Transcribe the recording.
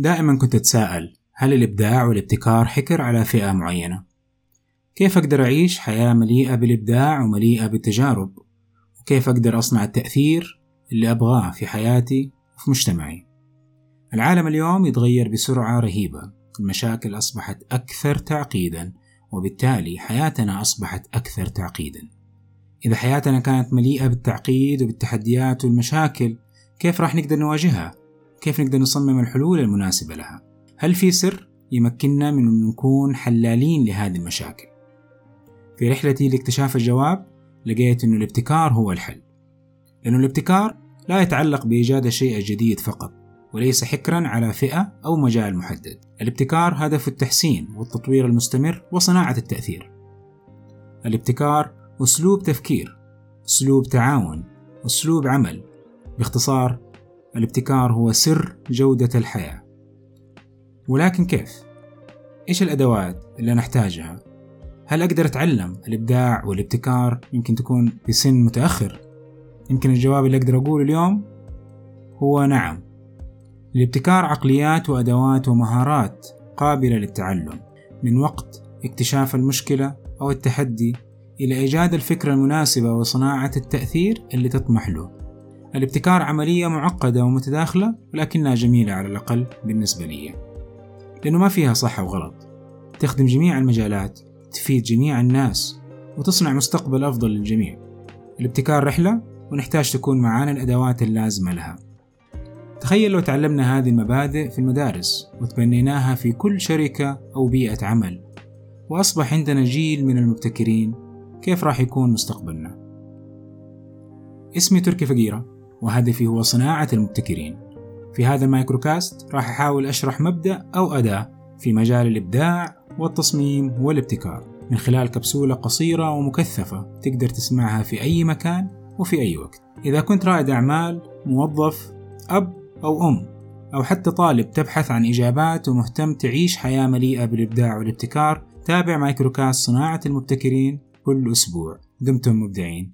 دائما كنت أتساءل هل الإبداع والابتكار حكر على فئة معينة؟ كيف أقدر أعيش حياة مليئة بالإبداع ومليئة بالتجارب؟ وكيف أقدر أصنع التأثير اللي أبغاه في حياتي وفي مجتمعي؟ العالم اليوم يتغير بسرعة رهيبة المشاكل أصبحت أكثر تعقيدا وبالتالي حياتنا أصبحت أكثر تعقيدا إذا حياتنا كانت مليئة بالتعقيد وبالتحديات والمشاكل كيف راح نقدر نواجهها؟ كيف نقدر نصمم الحلول المناسبة لها؟ هل في سر يمكننا من أن نكون حلالين لهذه المشاكل؟ في رحلتي لاكتشاف الجواب لقيت أنه الابتكار هو الحل لأنه الابتكار لا يتعلق بإيجاد الشيء الجديد فقط وليس حكرا على فئة أو مجال محدد الابتكار هدف التحسين والتطوير المستمر وصناعة التأثير الابتكار أسلوب تفكير أسلوب تعاون أسلوب عمل باختصار الابتكار هو سر جودة الحياة ولكن كيف؟ إيش الأدوات اللي نحتاجها؟ هل أقدر أتعلم الإبداع والابتكار يمكن تكون في سن متأخر؟ يمكن الجواب اللي أقدر أقوله اليوم هو نعم الابتكار عقليات وأدوات ومهارات قابلة للتعلم من وقت اكتشاف المشكلة أو التحدي إلى إيجاد الفكرة المناسبة وصناعة التأثير اللي تطمح له الابتكار عملية معقدة ومتداخلة ولكنها جميلة على الأقل بالنسبة لي. لأنه ما فيها صح وغلط تخدم جميع المجالات تفيد جميع الناس وتصنع مستقبل أفضل للجميع. الابتكار رحلة ونحتاج تكون معانا الأدوات اللازمة لها. تخيل لو تعلمنا هذه المبادئ في المدارس وتبنيناها في كل شركة أو بيئة عمل. وأصبح عندنا جيل من المبتكرين كيف راح يكون مستقبلنا؟ اسمي تركي فقيرة. وهدفي هو صناعة المبتكرين. في هذا ال microcast راح أحاول أشرح مبدأ أو أداة في مجال الإبداع والتصميم والابتكار. من خلال كبسولة قصيرة ومكثفة تقدر تسمعها في أي مكان وفي أي وقت. إذا كنت رائد أعمال موظف أب أو أم أو حتى طالب تبحث عن إجابات ومهتم تعيش حياة مليئة بالإبداع والابتكار تابع microcast صناعة المبتكرين كل أسبوع. دمتم مبدعين.